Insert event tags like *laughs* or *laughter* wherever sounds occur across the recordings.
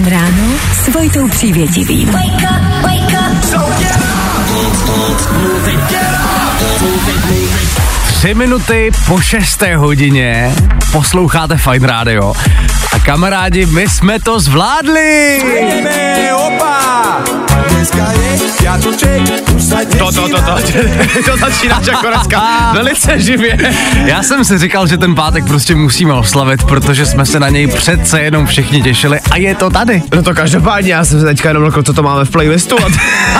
Fajn ráno s Vojtou Přívětivým. Wake up, wake up. So Tři minuty po šesté hodině posloucháte Fine Radio. A kamarádi, my jsme to zvládli! To, to, to, to, *laughs* to začínáš jako dneska *laughs* velice živě. Já jsem si říkal, že ten pátek prostě musíme oslavit, protože jsme se na něj přece jenom všichni těšili a je to tady. No to každopádně, já jsem se teďka jenom co to máme v playlistu.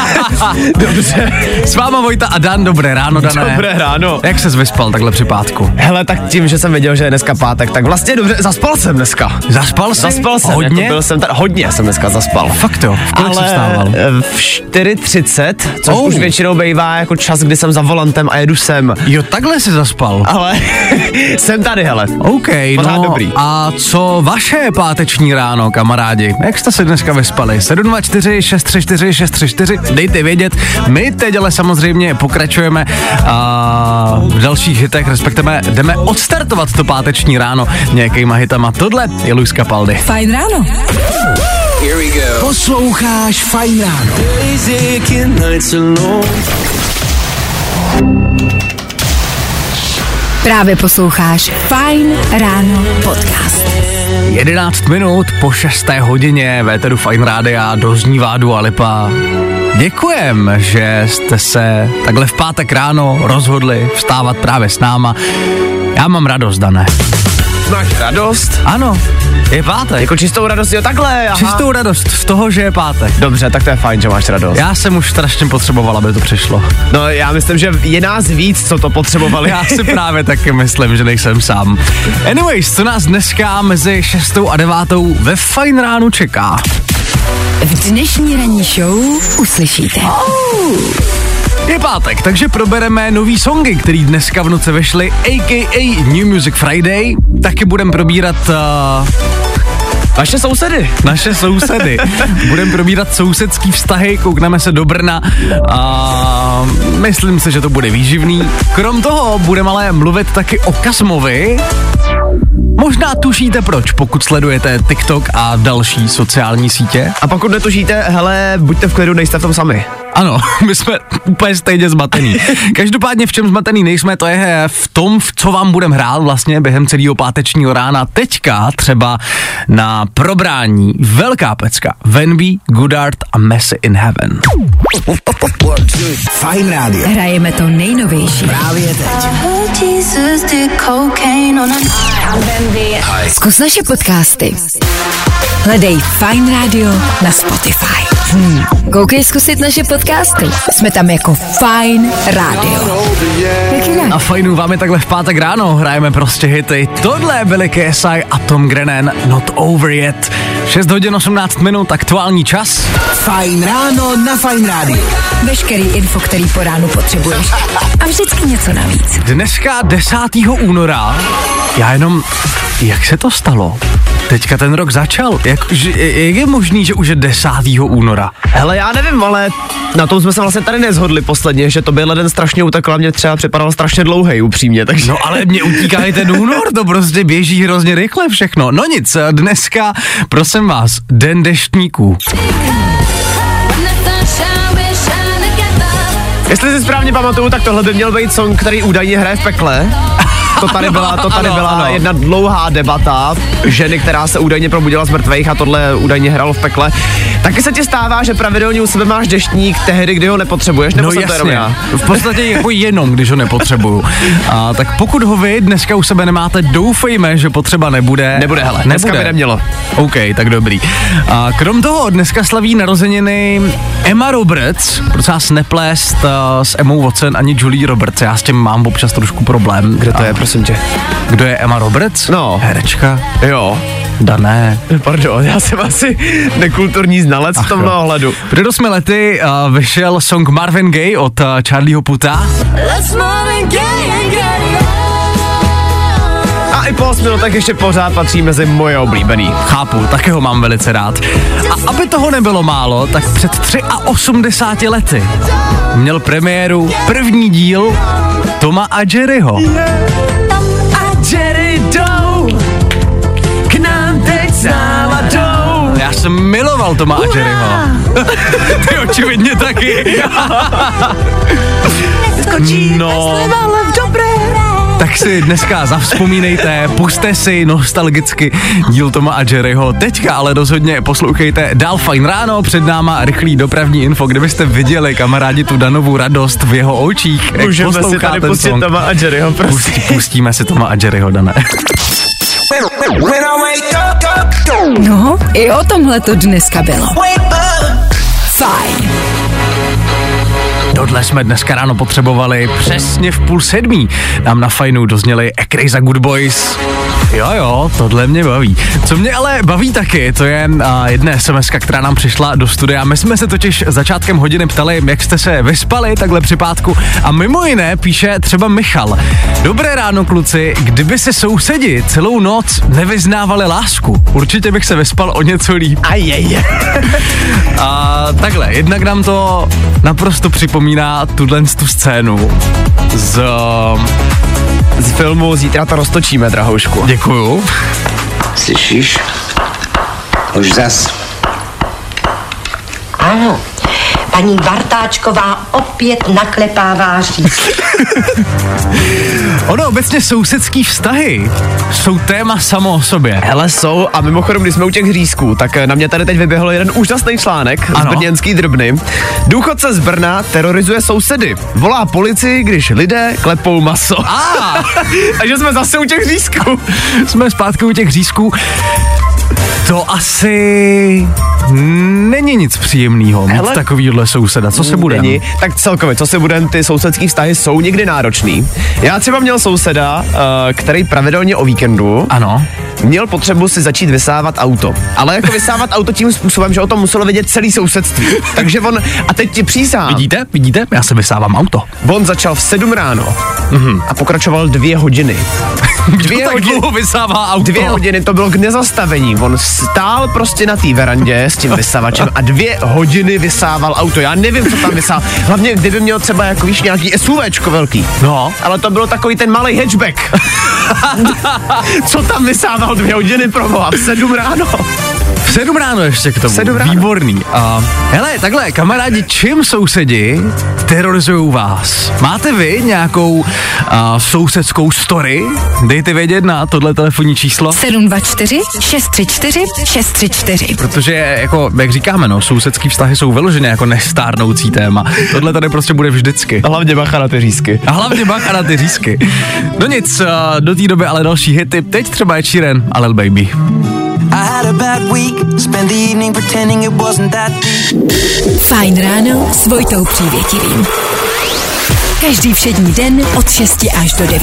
*laughs* Dobře. S váma Vojta a Dan, dobré ráno, Dané. Dobré ráno. Jak se vyspal takhle při pátku? Hele, tak tím, že jsem věděl, že je dneska pátek, tak vlastně dobře, zaspal jsem dneska. Zaspal jsi? Zaspal jsem, Hodně? Jako byl jsem tady, hodně jsem dneska zaspal. Fakt jo, v kolik jsi vstával? v 4.30, což Oh. už většinou bývá jako čas, kdy jsem za volantem a jedu sem. Jo, takhle jsi zaspal. Ale *laughs* jsem tady, hele. OK, Pořád no dobrý. a co vaše páteční ráno, kamarádi? Jak jste se dneska vyspali? 724 634 634, dejte vědět. My teď ale samozřejmě pokračujeme a v dalších hitech, respektive jdeme odstartovat to páteční ráno nějakýma hitama. Tohle je Luis Capaldi. Fajn ráno. Posloucháš Fajn ráno. Právě posloucháš Fajn ráno podcast. 11 minut po 6. hodině Véteru Fine Rádia doznívá Dua Lipa. Děkujem, že jste se takhle v pátek ráno rozhodli vstávat právě s náma. Já mám radost, Dané. Máš radost? Ano, je pátek. Jako čistou radost, jo takhle, aha. Čistou radost z toho, že je pátek. Dobře, tak to je fajn, že máš radost. Já jsem už strašně potřeboval, aby to přišlo. No já myslím, že je nás víc, co to potřebovali. Já si právě taky myslím, že nejsem sám. Anyways, co nás dneska mezi 6 a 9 ve Fine ránu čeká? V dnešní ranní show uslyšíte. Je pátek, takže probereme nový songy, který dneska v noci vešly, a.k.a. New Music Friday. Taky budeme probírat uh, Vaše sousedy. naše sousedy. *laughs* budeme probírat sousedský vztahy, koukneme se do Brna a myslím si, že to bude výživný. Krom toho budeme ale mluvit taky o Kasmovi. Možná tušíte proč, pokud sledujete TikTok a další sociální sítě. A pokud netušíte, hele, buďte v klidu, nejste v tom sami. Ano, *laughs* my jsme úplně stejně zmatený. Každopádně v čem zmatený nejsme, to je v tom, v co vám budeme hrát vlastně během celého pátečního rána. Teďka třeba na probrání velká pecka. Venby, Goodart a Messy in Heaven. Fajn rádio. Hrajeme to nejnovější. Právě teď. Zkus naše podcasty. Hledej Fine Radio na Spotify. Hmm. Koukej zkusit naše podcasty. Jsme tam jako Fine Radio. A fajnu vám je takhle v pátek ráno, hrajeme prostě hity. Tohle byly KSI a Tom Grennan, Not Over Yet. 6 hodin 18 minut, aktuální čas. Fajn ráno na Fajn rádiu. Veškerý info, který po ránu potřebuješ. A vždycky něco navíc. Dneska 10. února, já jenom, jak se to stalo? Teďka ten rok začal. Jak, že, jak je možný, že už je 10. února? Hele, já nevím, ale na tom jsme se vlastně tady nezhodli posledně, že to byl leden strašně utekl a mě třeba připadal strašně dlouhý, upřímně, takže... No ale mě utíká i ten únor, to prostě běží hrozně rychle všechno. No nic, dneska, prosím vás, den deštníků. Jestli si správně pamatuju, tak tohle by měl být song, který údajně hraje v pekle. To tady byla, to tady ano, byla ano. jedna dlouhá debata ženy, která se údajně probudila z mrtvých a tohle údajně hralo v pekle. Taky se ti stává, že pravidelně u sebe máš deštník tehdy, kdy ho nepotřebuješ, nebo No jsem to jenom jasně, já? v podstatě jako jenom, když ho nepotřebuju. A, tak pokud ho vy dneska u sebe nemáte, doufejme, že potřeba nebude. Nebude, hele, dneska by nemělo. OK, tak dobrý. A krom toho dneska slaví narozeniny Emma Roberts, prosím vás neplést uh, s Emou Watson ani Julie Roberts, já s tím mám občas trošku problém. Kdo to je, prosím tě? Kdo je Emma Roberts? No. Herečka. Jo. Dané. Pardon, já jsem asi nekulturní znalec v tomhle jo. ohledu. Před osmi lety uh, vyšel song Marvin Gaye od uh, Charlieho Puta. A i po 8 minutách ještě pořád patří mezi moje oblíbený. Chápu, taky ho mám velice rád. A aby toho nebylo málo, tak před 83 lety měl premiéru první díl Toma a Jerryho. A miloval Toma a Jerryho. *laughs* Ty očividně taky. no. Tak si dneska zavzpomínejte, puste si nostalgicky díl Toma a Jerryho. Teďka ale rozhodně poslouchejte dál fajn ráno, před náma rychlý dopravní info, kdybyste viděli kamarádi tu Danovou radost v jeho očích. jak Můžeme si tady ten pustit song. Toma a Jerryho, prosím. Pustí, pustíme si Toma a Jerryho, Dané. No, i o tomhle to dneska bylo. Fajn. Tohle jsme dneska ráno potřebovali přesně v půl sedmí. Nám na fajnu dozněli Ekrej Good Boys. Jo, jo, tohle mě baví. Co mě ale baví taky, to je a, jedna SMS, která nám přišla do studia. My jsme se totiž začátkem hodiny ptali, jak jste se vyspali takhle při pátku. A mimo jiné píše třeba Michal. Dobré ráno, kluci, kdyby se sousedi celou noc nevyznávali lásku, určitě bych se vyspal o něco líp. Ajej. A takhle, jednak nám to naprosto připomíná tuhle tu scénu z... Z filmu Zítra to roztočíme, drahoušku. Děkuju. Slyšíš? Už zas. Ano, paní Bartáčková opět naklepává říz. *laughs* Ono obecně sousedský vztahy jsou téma samo o sobě. Hele, jsou a mimochodem, když jsme u těch hřízků, tak eh, na mě tady teď vyběhl jeden úžasný článek Ano. z brněnský drbny. Důchodce z Brna terorizuje sousedy. Volá policii, když lidé klepou maso. A *laughs* Takže jsme zase u těch hřízků. jsme zpátky u těch řízků. To asi není nic příjemného mít Hele. takovýhle souseda. Co se bude? Není. Tak celkově, co se budem, ty sousedský vztahy jsou někdy náročný. Já třeba měl souseda, eh, který pravidelně o víkendu Ano. Měl potřebu si začít vysávat auto. Ale jako vysávat auto tím způsobem, že o tom muselo vědět celý sousedství. *laughs* Takže on, a teď ti přísám, Vidíte? Vidíte? Já se vysávám auto. on začal v 7 ráno a pokračoval dvě hodiny. *laughs* Kdo tak hodiny- dlouho vysává auto? Dvě hodiny to bylo k nezastavení. On stál prostě na té verandě s tím vysavačem a dvě hodiny vysával auto. Já nevím, co tam vysával. Hlavně, kdyby měl třeba jako víš, nějaký SUVčko velký. No. Ale to bylo takový ten malý hatchback. *laughs* co tam vysával dvě hodiny pro boha? V sedm ráno. V sedm ráno ještě k tomu. V sedm ráno. Výborný. A, hele, takhle, kamarádi, čím sousedi terorizují vás? Máte vy nějakou a, sousedskou story? Dejte vědět na tohle telefonní číslo. 724 634 634. Protože, jako, jak říkáme, no, sousedský vztahy jsou vyloženě jako nestárnoucí téma. Tohle tady prostě bude vždycky. Hlavně bacha na ty řízky. A hlavně bacha na ty řízky. No nic, a, do té doby ale další hity. Teď třeba je Sheeran a Lil Baby. I had a bad week. Spent the evening pretending it wasn't that deep. Fajn ráno s Vojtou Přívětivým. Každý všední den od 6 až do 9.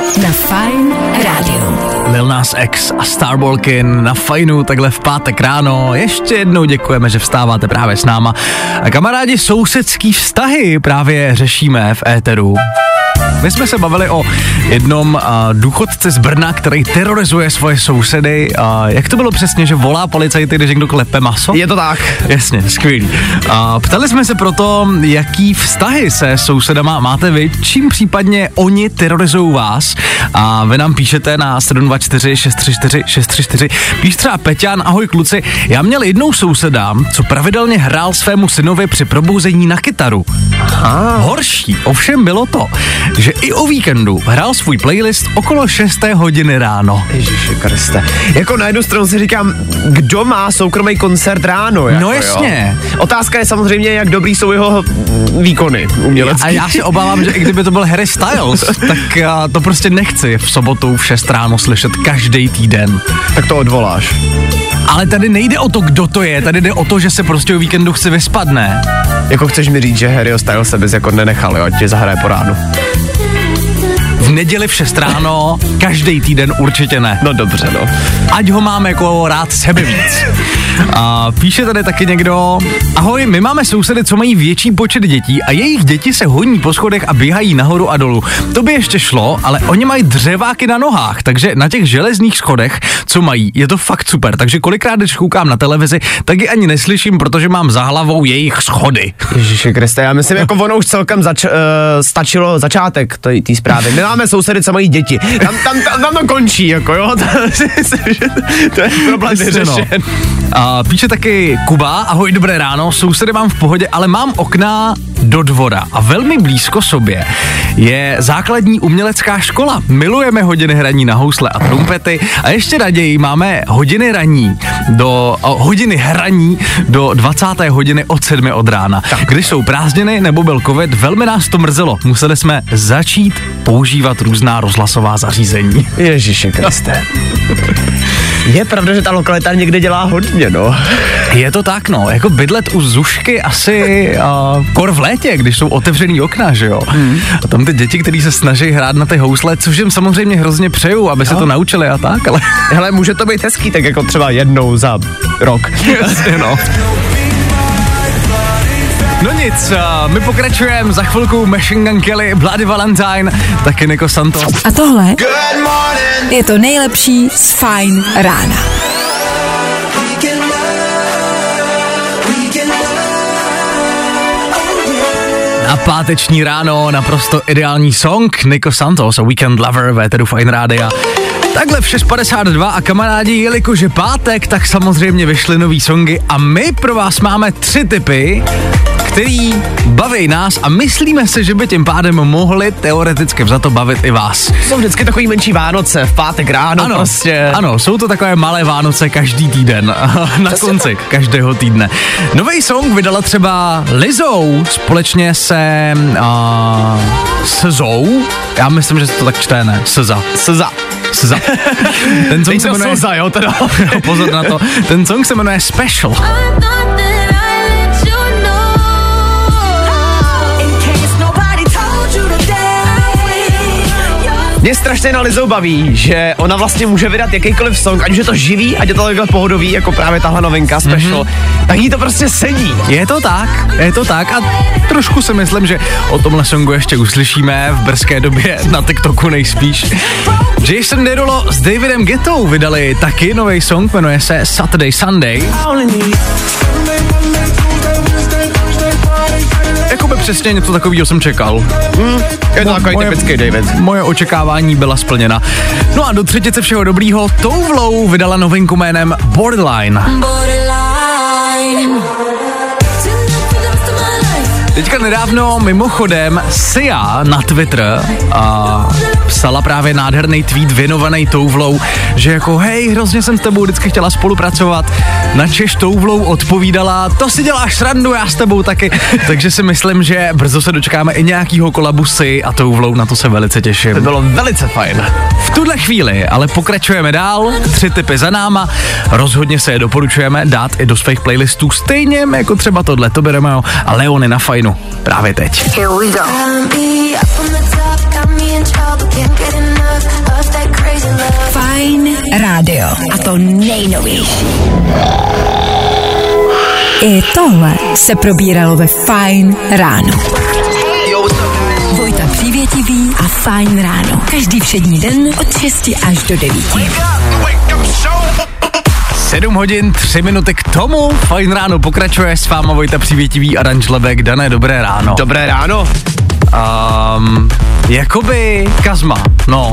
Na Fajn rádiu. Lil Nas X a Starbolkin na fajnu takhle v pátek ráno. Ještě jednou děkujeme, že vstáváte právě s náma. A kamarádi, sousedský vztahy právě řešíme v éteru. My jsme se bavili o jednom uh, důchodce z Brna, který terorizuje svoje sousedy. Uh, jak to bylo přesně, že volá policajty, když někdo klepe maso? Je to tak. Jasně, skvělý. A ptali jsme se proto, jaký vztahy se sousedama máte vy, čím případně oni terorizují vás. A vy nám píšete na 724 634 634. Píš třeba Peťan, ahoj kluci, já měl jednou souseda, co pravidelně hrál svému synovi při probouzení na kytaru. Horší ovšem bylo to, že i o víkendu hrál svůj playlist okolo 6. hodiny ráno. Ježiši Kriste. Jako na jednu stranu si říkám, kdo má soukromý koncert ráno? Jako, No jasně. Jo? Otázka je samozřejmě, jak dobrý jsou jeho výkony umělecké. A já si obávám, že i kdyby to byl Harry Styles, *laughs* tak já to prostě nechci v sobotu v 6 ráno slyšet každý týden. Tak to odvoláš. Ale tady nejde o to, kdo to je, tady jde o to, že se prostě o víkendu chci vyspat, ne? Jako chceš mi říct, že Harry Styles se bys jako nenechal, jo, ať tě zahraje po ránu. V neděli v 6 ráno, každý týden určitě ne. No dobře, no. Ať ho máme jako rád sebe víc. A píše tady taky někdo, ahoj, my máme sousedy, co mají větší počet dětí a jejich děti se honí po schodech a běhají nahoru a dolů. To by ještě šlo, ale oni mají dřeváky na nohách, takže na těch železných schodech, co mají, je to fakt super. Takže kolikrát, když koukám na televizi, tak ji ani neslyším, protože mám za hlavou jejich schody. Ježiši Kriste, já myslím, jako ono už celkem zač, uh, stačilo začátek té zprávy. My máme sousedy, co mají děti. Tam, tam, tam, tam to končí, jako jo. *laughs* to je problém Jasně, no. A píše taky Kuba, ahoj, dobré ráno, sousedy mám v pohodě, ale mám okna do dvora a velmi blízko sobě je základní umělecká škola. Milujeme hodiny hraní na housle a trumpety a ještě raději máme hodiny raní do hodiny hraní do 20. hodiny od 7 od rána. Tak. Když jsou prázdniny nebo byl covid, velmi nás to mrzelo. Museli jsme začít používat různá rozhlasová zařízení. Ježíši Kriste. *laughs* Je pravda, že ta lokalita někde dělá hodně, no. Je to tak, no. Jako bydlet u Zušky asi uh, kor v létě, když jsou otevřený okna, že jo. Hmm. A tam ty děti, kteří se snaží hrát na ty housle, což jim samozřejmě hrozně přeju, aby jo. se to naučili a tak, ale... Hele, může to být hezký, tak jako třeba jednou za rok. Jasně, no. *laughs* Nic, my pokračujeme za chvilku Machine Gun Kelly, Bloody Valentine, taky Nico Santos. A tohle je to nejlepší z Fine rána. Na páteční ráno naprosto ideální song Nico Santos a Weekend Lover ve Tedu Fine Rádia. Takhle v 6.52 a kamarádi, jelikož je pátek, tak samozřejmě vyšly nový songy a my pro vás máme tři typy, který baví nás a myslíme si, že by tím pádem mohli teoreticky za to bavit i vás. Jsou vždycky takový menší Vánoce v pátek ráno Ano, prostě. ano, jsou to takové malé Vánoce každý týden, *laughs* na konci každého týdne. Nový song vydala třeba Lizou společně se uh, Sezou. Já myslím, že se to tak čte, ne? Seza. Slza. Seza. Ten song Teď se jmenuje... slza, jo, teda. *laughs* Pozor na to. Ten song se jmenuje Special. Mě strašně na Lizou baví, že ona vlastně může vydat jakýkoliv song, ať už je to živý, ať je to takhle pohodový, jako právě tahle novinka special, mm-hmm. tak jí to prostě sedí. Je to tak, je to tak a trošku si myslím, že o tomhle songu ještě uslyšíme v brzké době na TikToku nejspíš. Jason Derulo s Davidem Gettou vydali taky nový song, jmenuje se Saturday Sunday. Jakoby přesně něco takového jsem čekal. Je to takový typický David. Moje očekávání byla splněna. No a do třetice všeho dobrýho Touvlou vydala novinku jménem Borderline. Teďka nedávno mimochodem Sia na Twitter a psala právě nádherný tweet věnovaný Touvlou, že jako hej, hrozně jsem s tebou vždycky chtěla spolupracovat. Na Češ Touvlou odpovídala, to si děláš srandu, já s tebou taky. *laughs* Takže si myslím, že brzo se dočkáme i nějakýho kolabu Si a Touvlou, na to se velice těším. To bylo velice fajn. V tuhle chvíli ale pokračujeme dál, tři typy za náma, rozhodně se je doporučujeme dát i do svých playlistů, stejně jako třeba tohle, to Romeo a Leony na fajnu, právě teď. Fine rádio. A to nejnovější. I tohle se probíralo ve Fine ráno. Vojta Přívětivý a Fine ráno. Každý všední den od 6 až do 9. 7 hodin, 3 minuty k tomu. Fajn ráno pokračuje s váma Vojta Přivětivý a Ranžlebek. Dané, dobré ráno. Dobré ráno. Um, jakoby Kazma, no.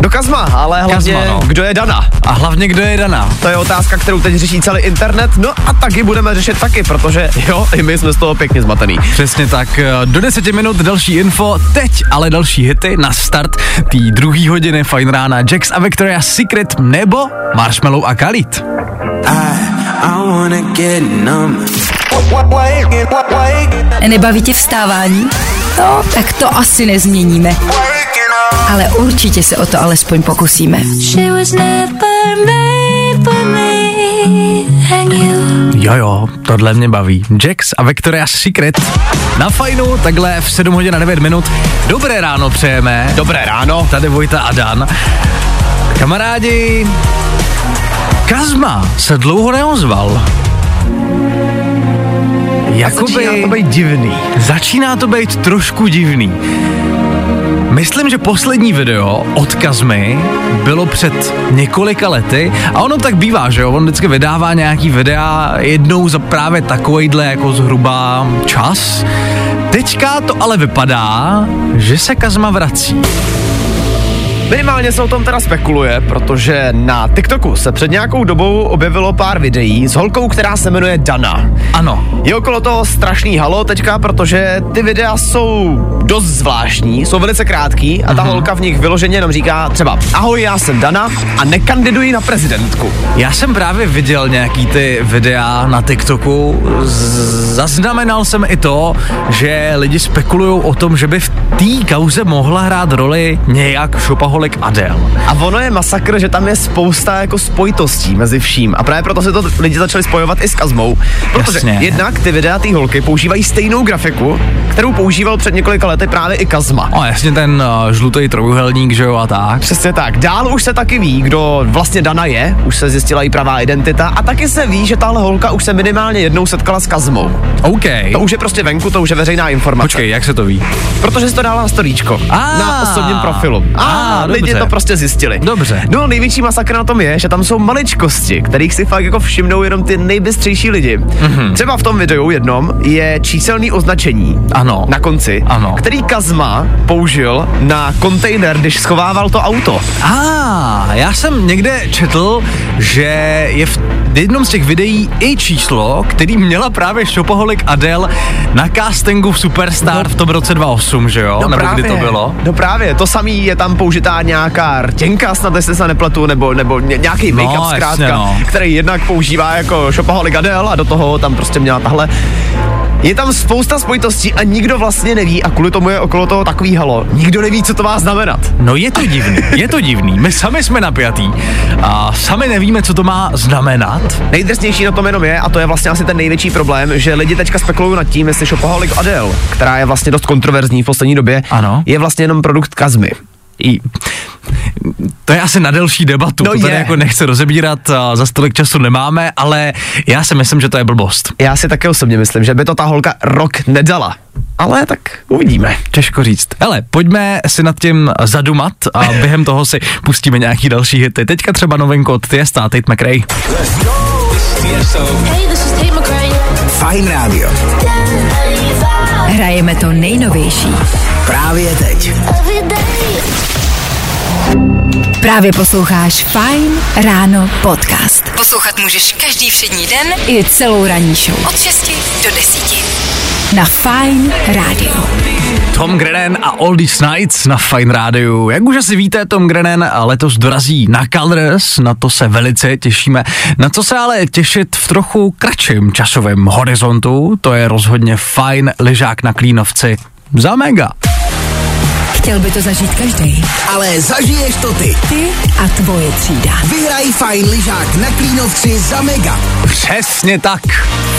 Do Kazma, ale hlavně, Kazma, no. kdo je Dana? A hlavně kdo je Dana? To je otázka, kterou teď řeší celý internet, no a taky budeme řešit taky, protože jo, i my jsme z toho pěkně zmatený. Přesně tak, do 10 minut další info, teď ale další hity na start té druhé hodiny Fajn rána Jax a Victoria's Secret nebo Marshmallow a Khalid. I wanna get numb. Nebaví tě vstávání? No, tak to asi nezměníme. Ale určitě se o to alespoň pokusíme. Jo jo, tohle mě baví. Jax a Victoria's Secret na fajnu, takhle v 7 hodin a 9 minut. Dobré ráno přejeme. Dobré ráno. Tady Vojta a Dan. Kamarádi, Kazma se dlouho neozval. Jakoby... Začíná to být divný. Začíná to být trošku divný. Myslím, že poslední video od Kazmy bylo před několika lety a ono tak bývá, že jo, on vždycky vydává nějaký videa jednou za právě takovejhle jako zhruba čas. Teďka to ale vypadá, že se Kazma vrací. Minimálně se o tom teda spekuluje, protože na TikToku se před nějakou dobou objevilo pár videí s holkou, která se jmenuje Dana. Ano. Je okolo toho strašný halo teďka, protože ty videa jsou dost zvláštní, jsou velice krátký a ta holka v nich vyloženě jenom říká třeba ahoj, já jsem Dana a nekandiduji na prezidentku. Já jsem právě viděl nějaký ty videa na TikToku. Zaznamenal jsem i to, že lidi spekulují o tom, že by v té kauze mohla hrát roli nějak šopaholik Adele. A ono je masakr, že tam je spousta jako spojitostí mezi vším. A právě proto se to lidi začali spojovat i s Kazmou. Protože Jasně. jednak ty videa té holky používají stejnou grafiku, kterou používal před několika lety právě i Kazma. No jasně ten uh, žlutý trojuhelník, že jo, a tak. Přesně tak. Dál už se taky ví, kdo vlastně Dana je, už se zjistila její pravá identita a taky se ví, že tahle holka už se minimálně jednou setkala s Kazmou. OK. To už je prostě venku, to už je veřejná informace. Počkej, jak se to ví? Protože jsi to dala na storíčko. A. na osobním profilu. A A, lidi dobře. to prostě zjistili. Dobře. No největší masakr na tom je, že tam jsou maličkosti, kterých si fakt jako všimnou jenom ty nejbystřejší lidi. Mm-hmm. Třeba v tom videu jednom je číselný označení. Ano. Na konci. Ano. Který Kazma použil na kontejner, když schovával to auto. A ah, já jsem někde četl, že je v jednom z těch videí i číslo, který měla právě šopoholik Adele na castingu v Superstar v tom roce 2008, že jo? Nebo kdy to bylo? No právě, to samý je tam použitá nějaká rtěnka, snad jestli se nepletu, nebo, nebo ně- nějaký No, make-up jasně, zkrátka, no. který jednak používá jako shopaholic Adele a do toho tam prostě měla tahle. Je tam spousta spojitostí a nikdo vlastně neví a kvůli tomu je okolo toho takový halo. Nikdo neví, co to má znamenat. No je to divný, je to divný. My sami jsme napjatý a sami nevíme, co to má znamenat. Nejdrsnější na tom jenom je, a to je vlastně asi ten největší problém, že lidi teďka spekulují nad tím, jestli Shopaholic Adele, která je vlastně dost kontroverzní v poslední době, Ano. je vlastně jenom produkt Kazmy. I, to je asi na delší debatu, No to tady je. jako nechce rozebírat, a za tolik času nemáme, ale já si myslím, že to je blbost. Já si také osobně myslím, že by to ta holka rok nedala. Ale tak uvidíme. Těžko říct. Hele, pojďme si nad tím zadumat a *laughs* během toho si pustíme nějaký další hity. Teďka třeba novinku od Tiesta, Tate McRae. Fajn rádio. Hrajeme to nejnovější. Právě teď. Právě posloucháš Fine Ráno podcast. Poslouchat můžeš každý všední den i celou ranní show. Od 6 do 10. Na Fine Radio. Tom Grennan a These Nights na Fine Rádiu. Jak už asi víte, Tom Grennan letos dorazí na Colors, na to se velice těšíme. Na co se ale těšit v trochu kratším časovém horizontu, to je rozhodně fajn lyžák na Klínovci za mega. Chtěl by to zažít každý. Ale zažiješ to ty. Ty a tvoje třída. Vyhraj fajn lyžák na Klínovci za mega. Přesně tak.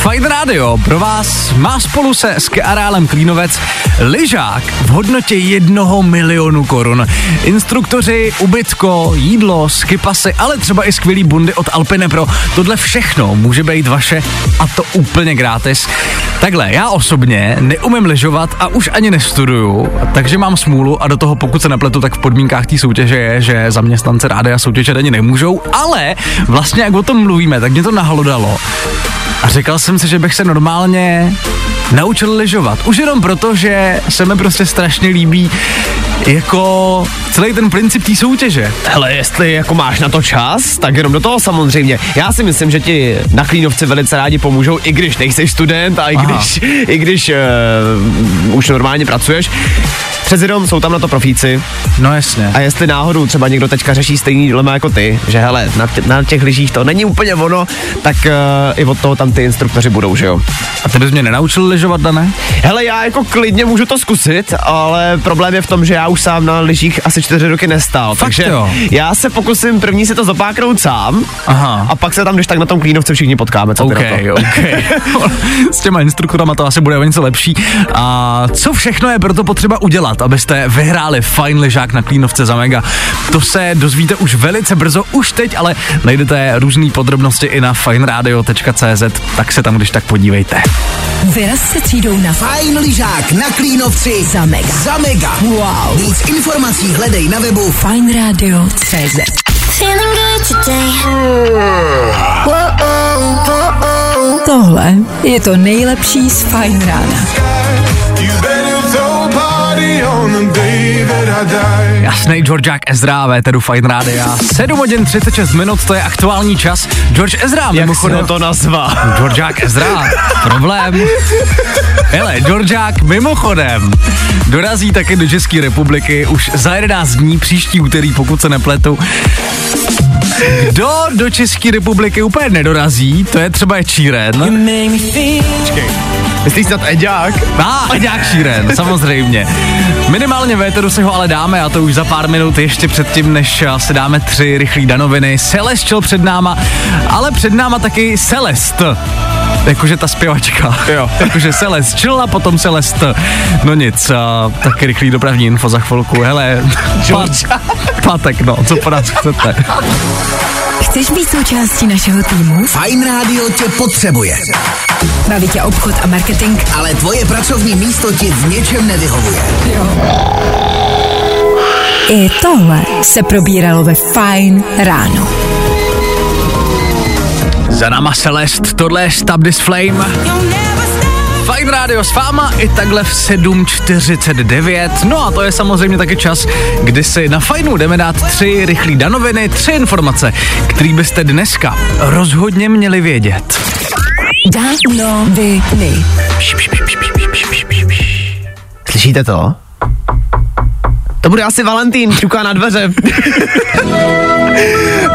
Fajn Radio pro vás má spolu se s areálem Klínovec lyžák v hodnotě jednoho milionu korun. Instruktoři, ubytko, jídlo, skipasy, ale třeba i skvělý bundy od Alpine Pro. Tohle všechno může být vaše a to úplně gratis. Takhle, já osobně neumím lyžovat a už ani nestuduju, takže mám smůlu a do toho pokud se nepletu, tak v podmínkách té soutěže je, že zaměstnance rádia soutěže ani nemůžou, ale vlastně jak o tom mluvíme, tak mě to nahlodalo. A říkal jsem si, že bych se normálně naučil lyžovat. Už jenom proto, že se mi prostě strašně líbí jako celý ten princip té soutěže. Hele, jestli jako máš na to čas, tak jenom do toho samozřejmě. Já si myslím, že ti na Klínovci velice rádi pomůžou, i když nejsi student a i Aha. když, i když uh, už normálně pracuješ. Přece jenom jsou tam na to profíci No jasně. a jestli náhodou třeba někdo teďka řeší stejný dilema jako ty, že hele, na, tě, na těch lyžích to není úplně ono, tak uh, i od toho tam ty instruktoři budou, že jo. A ty bys mě nenaučil lyžovat, Dané? Hele, já jako klidně můžu to zkusit, ale problém je v tom, že já už sám na lyžích asi čtyři roky nestál. Fakt takže jo? já se pokusím první si to zapáknout sám Aha. a pak se tam, když tak na tom klínovce všichni potkáme. Co ty OK, na to? OK. *laughs* S těma instruktorama to asi bude o něco lepší. A co všechno je proto potřeba udělat, abyste vyhráli fajn ležák na Klínovce za mega? To se dozvíte už velice brzo, už teď, ale najdete různé podrobnosti i na fajnradio.cz, tak se tam když tak podívejte. Vyraz se třídou na Fajn lyžák na Klínovci za mega. za mega. Wow. Víc informací hledej na webu Fine Radio CZ. Feeling good today. Whoa, whoa, Tohle je to nejlepší z Fine Rána. Jasný, Georgiák Ezra, Véteru Fine Rádia. 7 hodin 36 minut, to je aktuální čas. George Ezra, Jak mimochodem. se to nazva? Georgiák Ezra, problém. Hele, Georgiák mimochodem dorazí taky do České republiky už za 11 dní příští úterý, pokud se nepletu. Kdo do České republiky úplně nedorazí, to je třeba je Číren. Počkej. Myslíš snad Eďák? A, Eďák Šíren, samozřejmě. Minimálně véteru si ho ale dáme a to už za pár minut ještě předtím, než si dáme tři rychlý danoviny. Celestil před náma, ale před náma taky Celest. Jakože ta zpěvačka. Jo. *laughs* Jakože Celest chill a potom Celest. No nic, a taky rychlý dopravní info za chvilku. Hele, *laughs* pát, pátek, no, co po nás chcete. Chceš být součástí našeho týmu? Fajn rádio tě potřebuje. Baví tě obchod a marketing? Ale tvoje pracovní místo ti v něčem nevyhovuje. I tohle se probíralo ve Fine ráno. Za náma Celest, tohle je Stop This Flame. Fine Radio s váma i takhle v 7.49. No a to je samozřejmě taky čas, kdy si na Fajnu jdeme dát tři rychlé danoviny, tři informace, které byste dneska rozhodně měli vědět. Danoviny. Slyšíte to? To bude asi Valentín, čuká na dveře. *laughs*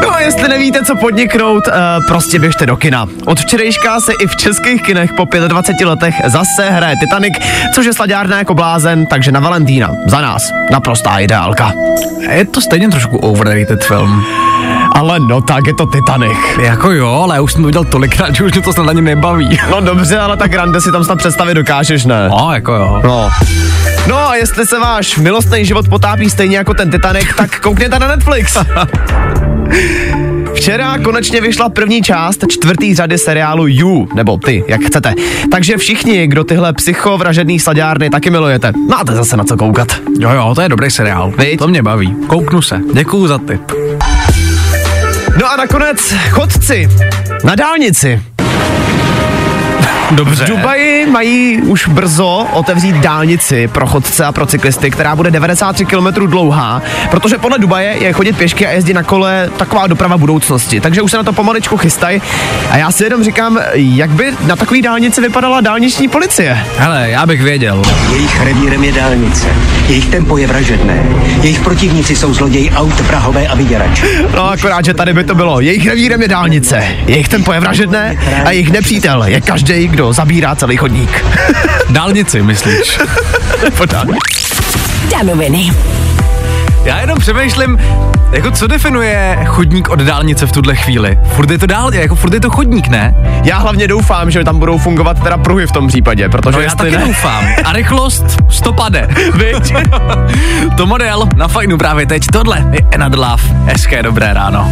no a jestli nevíte, co podniknout, uh, prostě běžte do kina. Od včerejška se i v českých kinech po 25 letech zase hraje Titanic, což je slaďárna jako blázen, takže na Valentína. Za nás. Naprostá ideálka. Je to stejně trošku overrated film. Ale no tak je to Titanic. Jako jo, ale já už jsem to viděl tolikrát, že už mě to snad ani nebaví. No dobře, ale tak rande si tam snad představit dokážeš, ne? No, jako jo. No. No a jestli se váš milostný život potápí stejně jako ten Titanic, tak koukněte na Netflix. *laughs* Včera konečně vyšla první část čtvrtý řady seriálu You, nebo ty, jak chcete. Takže všichni, kdo tyhle psychovražedný slaďárny taky milujete, máte zase na co koukat. Jo, jo, to je dobrý seriál. Viď? To mě baví. Kouknu se. Děkuju za tip. No a nakonec chodci na dálnici. Dobře. V Dubaji mají už brzo otevřít dálnici pro chodce a pro cyklisty, která bude 93 km dlouhá, protože podle Dubaje je chodit pěšky a jezdit na kole taková doprava budoucnosti. Takže už se na to pomalečku chystají. A já si jenom říkám, jak by na takové dálnici vypadala dálniční policie. Hele, já bych věděl. Jejich revírem je dálnice. Jejich tempo je vražedné. Jejich protivníci jsou zloději aut, vrahové a vyděrači. No akorát, že tady by to bylo. Jejich revírem je dálnice, jejich tempo je vražedné a jejich nepřítel je každý, kdo zabírá celý chodník. *laughs* Dálnici, myslíš? *laughs* Danoviny. Já jenom přemýšlím, jako co definuje chodník od dálnice v tuhle chvíli? Furt je to dál, jako furt je to chodník, ne? Já hlavně doufám, že tam budou fungovat teda pruhy v tom případě, protože No já taky ne, doufám. A rychlost stopade. *laughs* Viď? to model na fajnu právě teď. Tohle je Another Love. Hezké dobré ráno.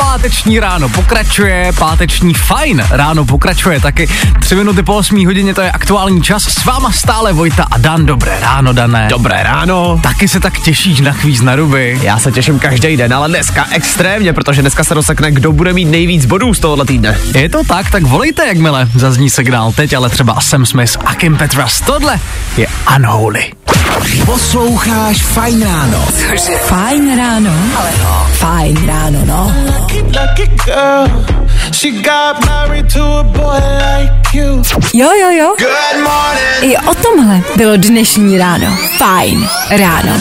páteční ráno pokračuje, páteční fajn ráno pokračuje taky. Tři minuty po 8 hodině to je aktuální čas. S váma stále Vojta a Dan. Dobré ráno, Dané. Dobré ráno. Taky se tak těšíš na kvíz na ruby. Já se těším každý den, ale dneska extrémně, protože dneska se rozsekne, kdo bude mít nejvíc bodů z tohohle týdne. Je to tak, tak volejte, jakmile zazní signál. Teď ale třeba Sam Smith a Kim Petras. Tohle je Unholy. Posloucháš Fajn ráno. Cože? Fajn ráno. Ale no. Fajn ráno, no. Jo, jo, jo. I o tomhle bylo dnešní ráno. Fajn ráno.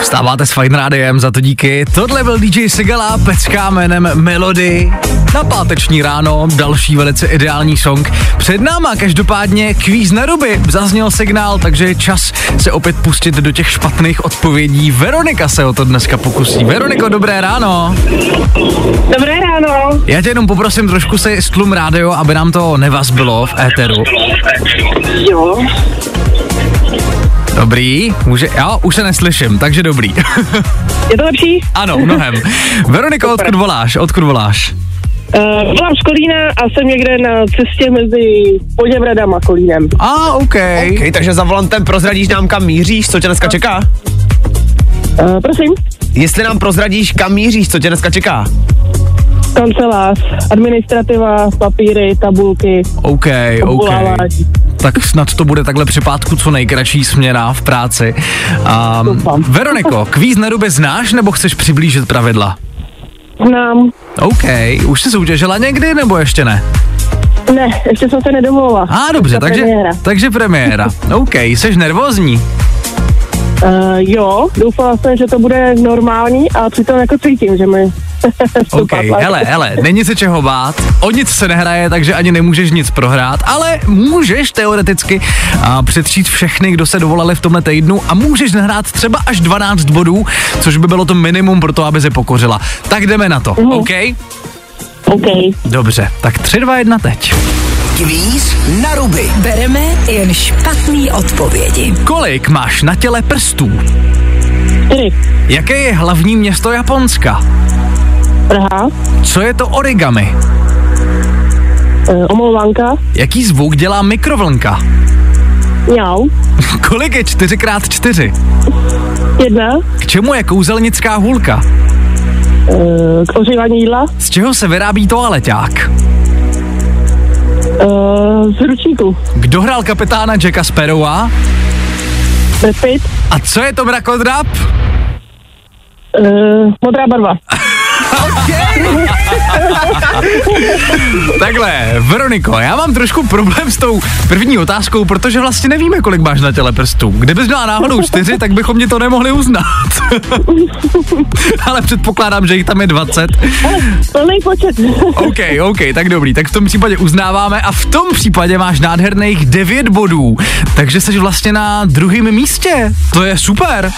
Vstáváte s Fine Rádiem, za to díky. Tohle byl DJ Sigala, pecká jménem Melody. Na páteční ráno další velice ideální song. Před náma každopádně kvíz na ruby. Zazněl signál, takže je čas se opět pustit do těch špatných odpovědí. Veronika se o to dneska pokusí. Veroniko, dobré ráno. Dobré ráno. Já tě jenom poprosím trošku se stlum rádio, aby nám to nevazbilo v éteru. Jo. Dobrý, může, jo, už se neslyším, takže dobrý. Je to lepší? *laughs* ano, mnohem. Veroniko, odkud voláš, odkud voláš? Uh, volám z Kolína a jsem někde na cestě mezi Poděbradem a Kolínem. A, ah, OK. Okay, takže za volantem prozradíš nám, kam míříš, co tě dneska čeká? Uh, prosím, Jestli nám prozradíš, kam míříš, co tě dneska čeká? Kancelář, administrativa, papíry, tabulky, OK, OK. Tak snad to bude takhle při pátku co nejkratší směna v práci. Um. Veroniko, kvíz na ruby znáš nebo chceš přiblížit pravidla? Znám. OK, už jsi soutěžila někdy nebo ještě ne? Ne, ještě jsem se nedovolila. A ah, dobře, Ta takže, premiéra. takže premiéra. OK, jsi nervózní? Uh, jo, doufala jsem, že to bude normální a přitom jako cítím, že mi *laughs* OK, hele, hele, není se čeho bát, o nic se nehraje, takže ani nemůžeš nic prohrát, ale můžeš teoreticky a, předčít všechny, kdo se dovolali v tomhle týdnu a můžeš nahrát třeba až 12 bodů, což by bylo to minimum pro to, aby se pokořila. Tak jdeme na to, Mhm. OK? OK. Dobře, tak 3, 2, 1 teď. Kvíz na ruby. Bereme jen špatný odpovědi. Kolik máš na těle prstů? Čtyři. Jaké je hlavní město Japonska? Praha, Co je to origami? uh, omlouvanka, Jaký zvuk dělá mikrovlnka? mňau, *laughs* Kolik je 4x4? jedna, K čemu je kouzelnická hůlka? uh, k ohřívání jídla, Z čeho se vyrábí toaleťák? uh, z ručníku, Kdo hrál kapitána Jacka Sparrowa? Brad Pitt, A co je to mrakodrap? uh, modrá barva. *laughs* *laughs* Takhle, Veroniko, já mám trošku problém s tou první otázkou, protože vlastně nevíme, kolik máš na těle prstů. Kdybys měla náhodou čtyři, tak bychom mě to nemohli uznat. *laughs* Ale předpokládám, že jich tam je 20. Plný počet. *laughs* OK, OK, tak dobrý, tak v tom případě uznáváme a v tom případě máš nádherných 9 bodů, takže jsi vlastně na druhém místě. To je super.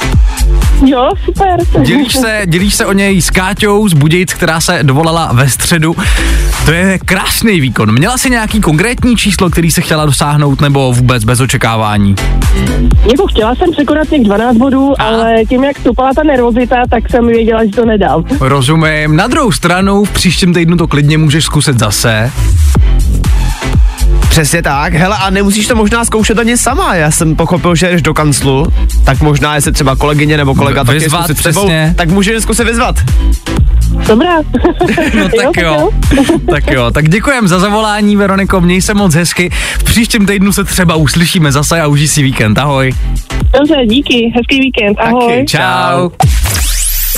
jo, super. Dělíš se, dělíš se o něj s Káťou z Budějic, která se dovolala ve středu. To je krásný výkon. Měla jsi nějaký konkrétní číslo, který se chtěla dosáhnout, nebo vůbec bez očekávání? Jako chtěla jsem překonat těch 12 bodů, ale tím, jak stupala ta nervozita, tak jsem věděla, že to nedám. Rozumím. Na druhou stranu, v příštím týdnu to klidně můžeš zkusit zase. Přesně tak, hele, a nemusíš to možná zkoušet ani sama. Já jsem pochopil, že jdeš do kanclu, tak možná jestli třeba kolegyně nebo kolega taky Vyzvat, přesně. tak můžeš zkusit vyzvat. Dobrá. *laughs* No tak jo, tak jo. Tak děkujem za zavolání, Veroniko, měj se moc hezky. V příštím týdnu se třeba uslyšíme zase a užij si víkend. Ahoj. Dobře, díky, hezký víkend, ahoj. Taky, čau.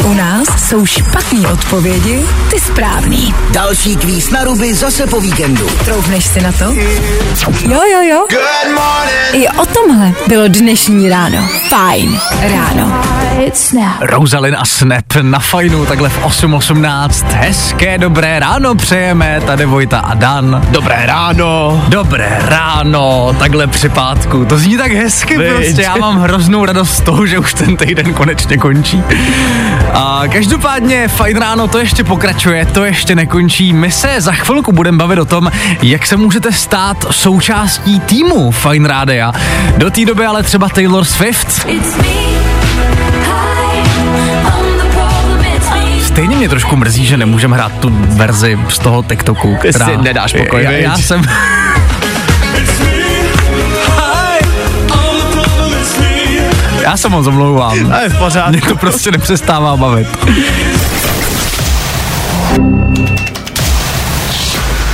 U nás jsou špatný odpovědi, ty správný. Další kvíz na ruby zase po víkendu. Troufneš si na to? Jo, jo, jo. I o tomhle bylo dnešní ráno. Fajn ráno. Rosalyn a Snap na fajnu takhle v 8.18. Hezké dobré ráno přejeme, tady Vojta a Dan. Dobré ráno. Dobré ráno, takhle při pátku. To zní tak hezky Viď. prostě, já mám hroznou radost z toho, že už ten týden konečně končí. A každopádně fajn ráno to ještě pokračuje, to ještě nekončí. My se za chvilku budeme bavit o tom, jak se můžete stát součástí týmu Fine Rádia. Do té doby ale třeba Taylor Swift. Stejně mě trošku mrzí, že nemůžeme hrát tu verzi z toho TikToku, Ty která... si nedáš pokoj, já, já jsem... *laughs* Já se moc omlouvám. A je v pořádku. Mě to prostě nepřestává bavit.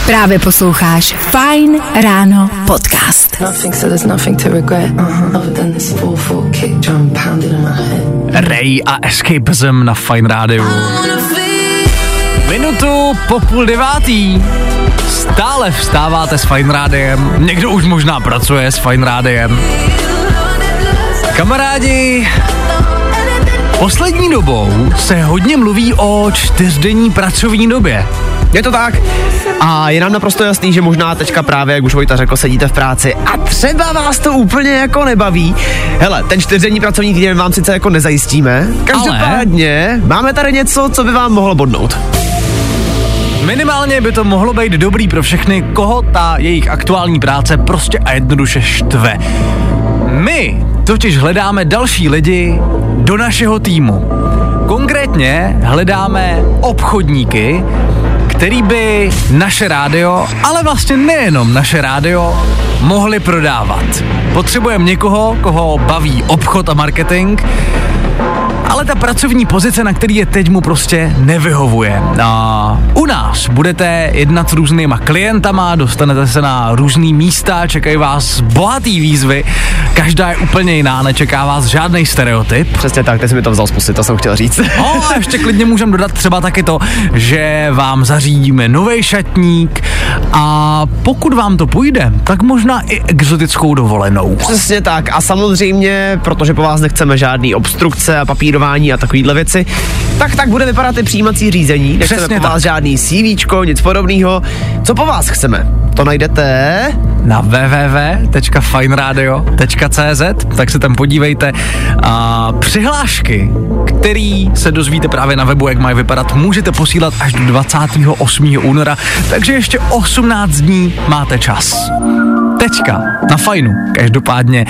Právě posloucháš Fajn ráno podcast. Uh-huh. Ray a Escapism na Fine Radio. Minutu po půl devátý. Stále vstáváte s Fine Rádiem. Někdo už možná pracuje s Fine Rádiem. Kamarádi, poslední dobou se hodně mluví o čtyřdenní pracovní době. Je to tak. A je nám naprosto jasný, že možná teďka právě, jak už Vojta řekl, sedíte v práci a třeba vás to úplně jako nebaví. Hele, ten čtyřdenní pracovní týden vám sice jako nezajistíme, každopádně máme tady něco, co by vám mohlo bodnout. Minimálně by to mohlo být dobrý pro všechny, koho ta jejich aktuální práce prostě a jednoduše štve. My totiž hledáme další lidi do našeho týmu. Konkrétně hledáme obchodníky, který by naše rádio, ale vlastně nejenom naše rádio, mohli prodávat. Potřebujeme někoho, koho baví obchod a marketing, ale ta pracovní pozice, na který je teď, mu prostě nevyhovuje. A u nás budete jednat s různýma klientama, dostanete se na různý místa, čekají vás bohatý výzvy, každá je úplně jiná, nečeká vás žádný stereotyp. Přesně tak, ty jsi mi to vzal z pusy, to jsem chtěl říct. No *laughs* a ještě klidně můžeme dodat třeba taky to, že vám zařídíme nový šatník a pokud vám to půjde, tak možná i exotickou dovolenou. Přesně tak a samozřejmě, protože po vás nechceme žádný obstrukce a papírování a takovýhle věci, tak tak bude vypadat i přijímací řízení. Nechceme Přesně po vás tak. žádný CVčko, nic podobného. Co po vás chceme? To najdete na www.fineradio.cz, tak se tam podívejte. A přihlášky, který se dozvíte právě na webu, jak mají vypadat, můžete posílat až do 28. února, takže ještě 18 dní máte čas. Teďka, na fajnu. Každopádně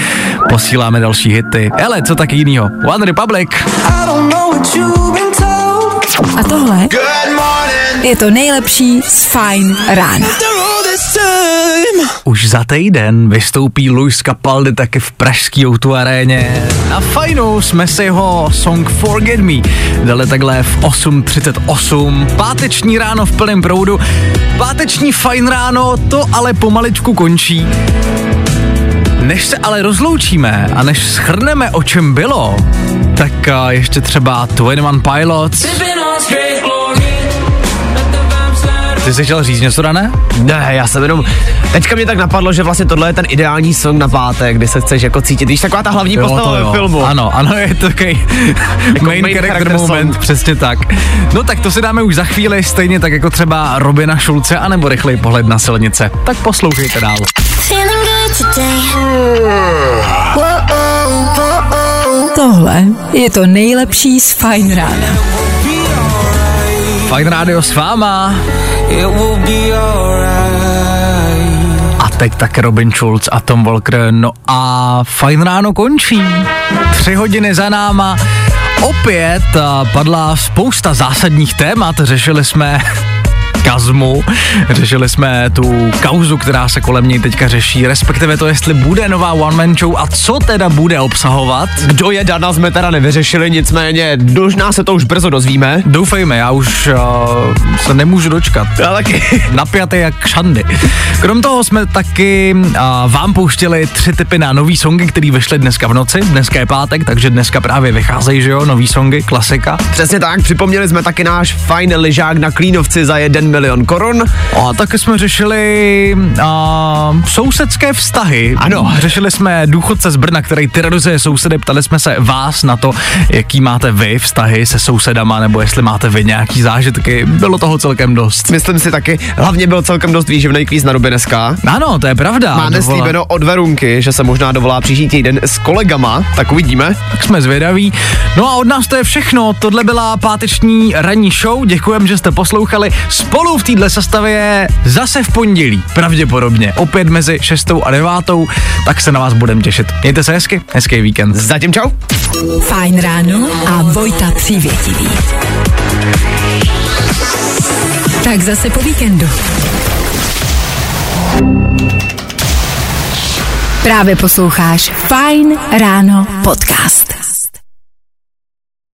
posíláme další hity. Hele, co taky jinýho? One Republic. A tohle je to nejlepší z Fine rána. Už za týden vystoupí Luis Capaldi taky v pražský auto aréně. Na fajnu jsme si jeho song Forget Me dali takhle v 8.38. Páteční ráno v plném proudu. Páteční fajn ráno, to ale pomaličku končí. Než se ale rozloučíme a než schrneme, o čem bylo, tak a, ještě třeba 21 Pilots. Ty jsi chtěl říct něco, Dané? Ne, já jsem jenom, teďka mě tak napadlo, že vlastně tohle je ten ideální song na pátek, kdy se chceš jako cítit, víš, taková ta hlavní Jo, postava ve filmu. Ano, ano, je to takový *laughs* main, main character, character moment, song. přesně tak. No tak to si dáme už za chvíli, stejně tak jako třeba Robina Šulce, anebo rychlej pohled na silnice. Tak poslouchejte dál. Tohle je to nejlepší z Fine rána. Fajn rádio s váma. A teď tak Robin Schulz a Tom Walker. No a fajn ráno končí. Tři hodiny za náma. Opět a, padla spousta zásadních témat. Řešili jsme Kazmu. Řešili jsme tu kauzu, která se kolem něj teďka řeší, respektive to, jestli bude nová one man show a co teda bude obsahovat. Kdo je Dana, jsme teda nevyřešili, nicméně možná se to už brzo dozvíme. Doufejme, já už uh, se nemůžu dočkat. Já taky. *laughs* Napjatý jak šandy. Krom toho jsme taky uh, vám pouštěli tři typy na nový songy, které vyšly dneska v noci. Dneska je pátek, takže dneska právě vycházejí, že jo, nový songy, klasika. Přesně tak, připomněli jsme taky náš fajn lyžák na Klínovci za 1 milion korun. A taky jsme řešili uh, sousedské vztahy. Ano. Řešili jsme důchodce z Brna, který terorizuje sousedy. Ptali jsme se vás na to, jaký máte vy vztahy se sousedama, nebo jestli máte vy nějaký zážitky. Bylo toho celkem dost. Myslím si taky, hlavně byl celkem dost výživný kvíz na ruby dneska. Ano, to je pravda. Máme Dovola- slíbeno od Verunky, že se možná dovolá příští týden s kolegama, tak uvidíme. tak jsme zvědaví. No a od nás to je všechno. Tohle byla páteční ranní show. Děkujeme, že jste poslouchali. Spolu v téhle sestavě zase v pondělí, pravděpodobně. Opět mezi 6 a 9. Tak se na vás budeme těšit. Mějte se hezky, hezký víkend. Zatím čau. Fajn ráno a Vojta Přívětivý. Tak zase po víkendu. Právě posloucháš Fajn ráno podcast.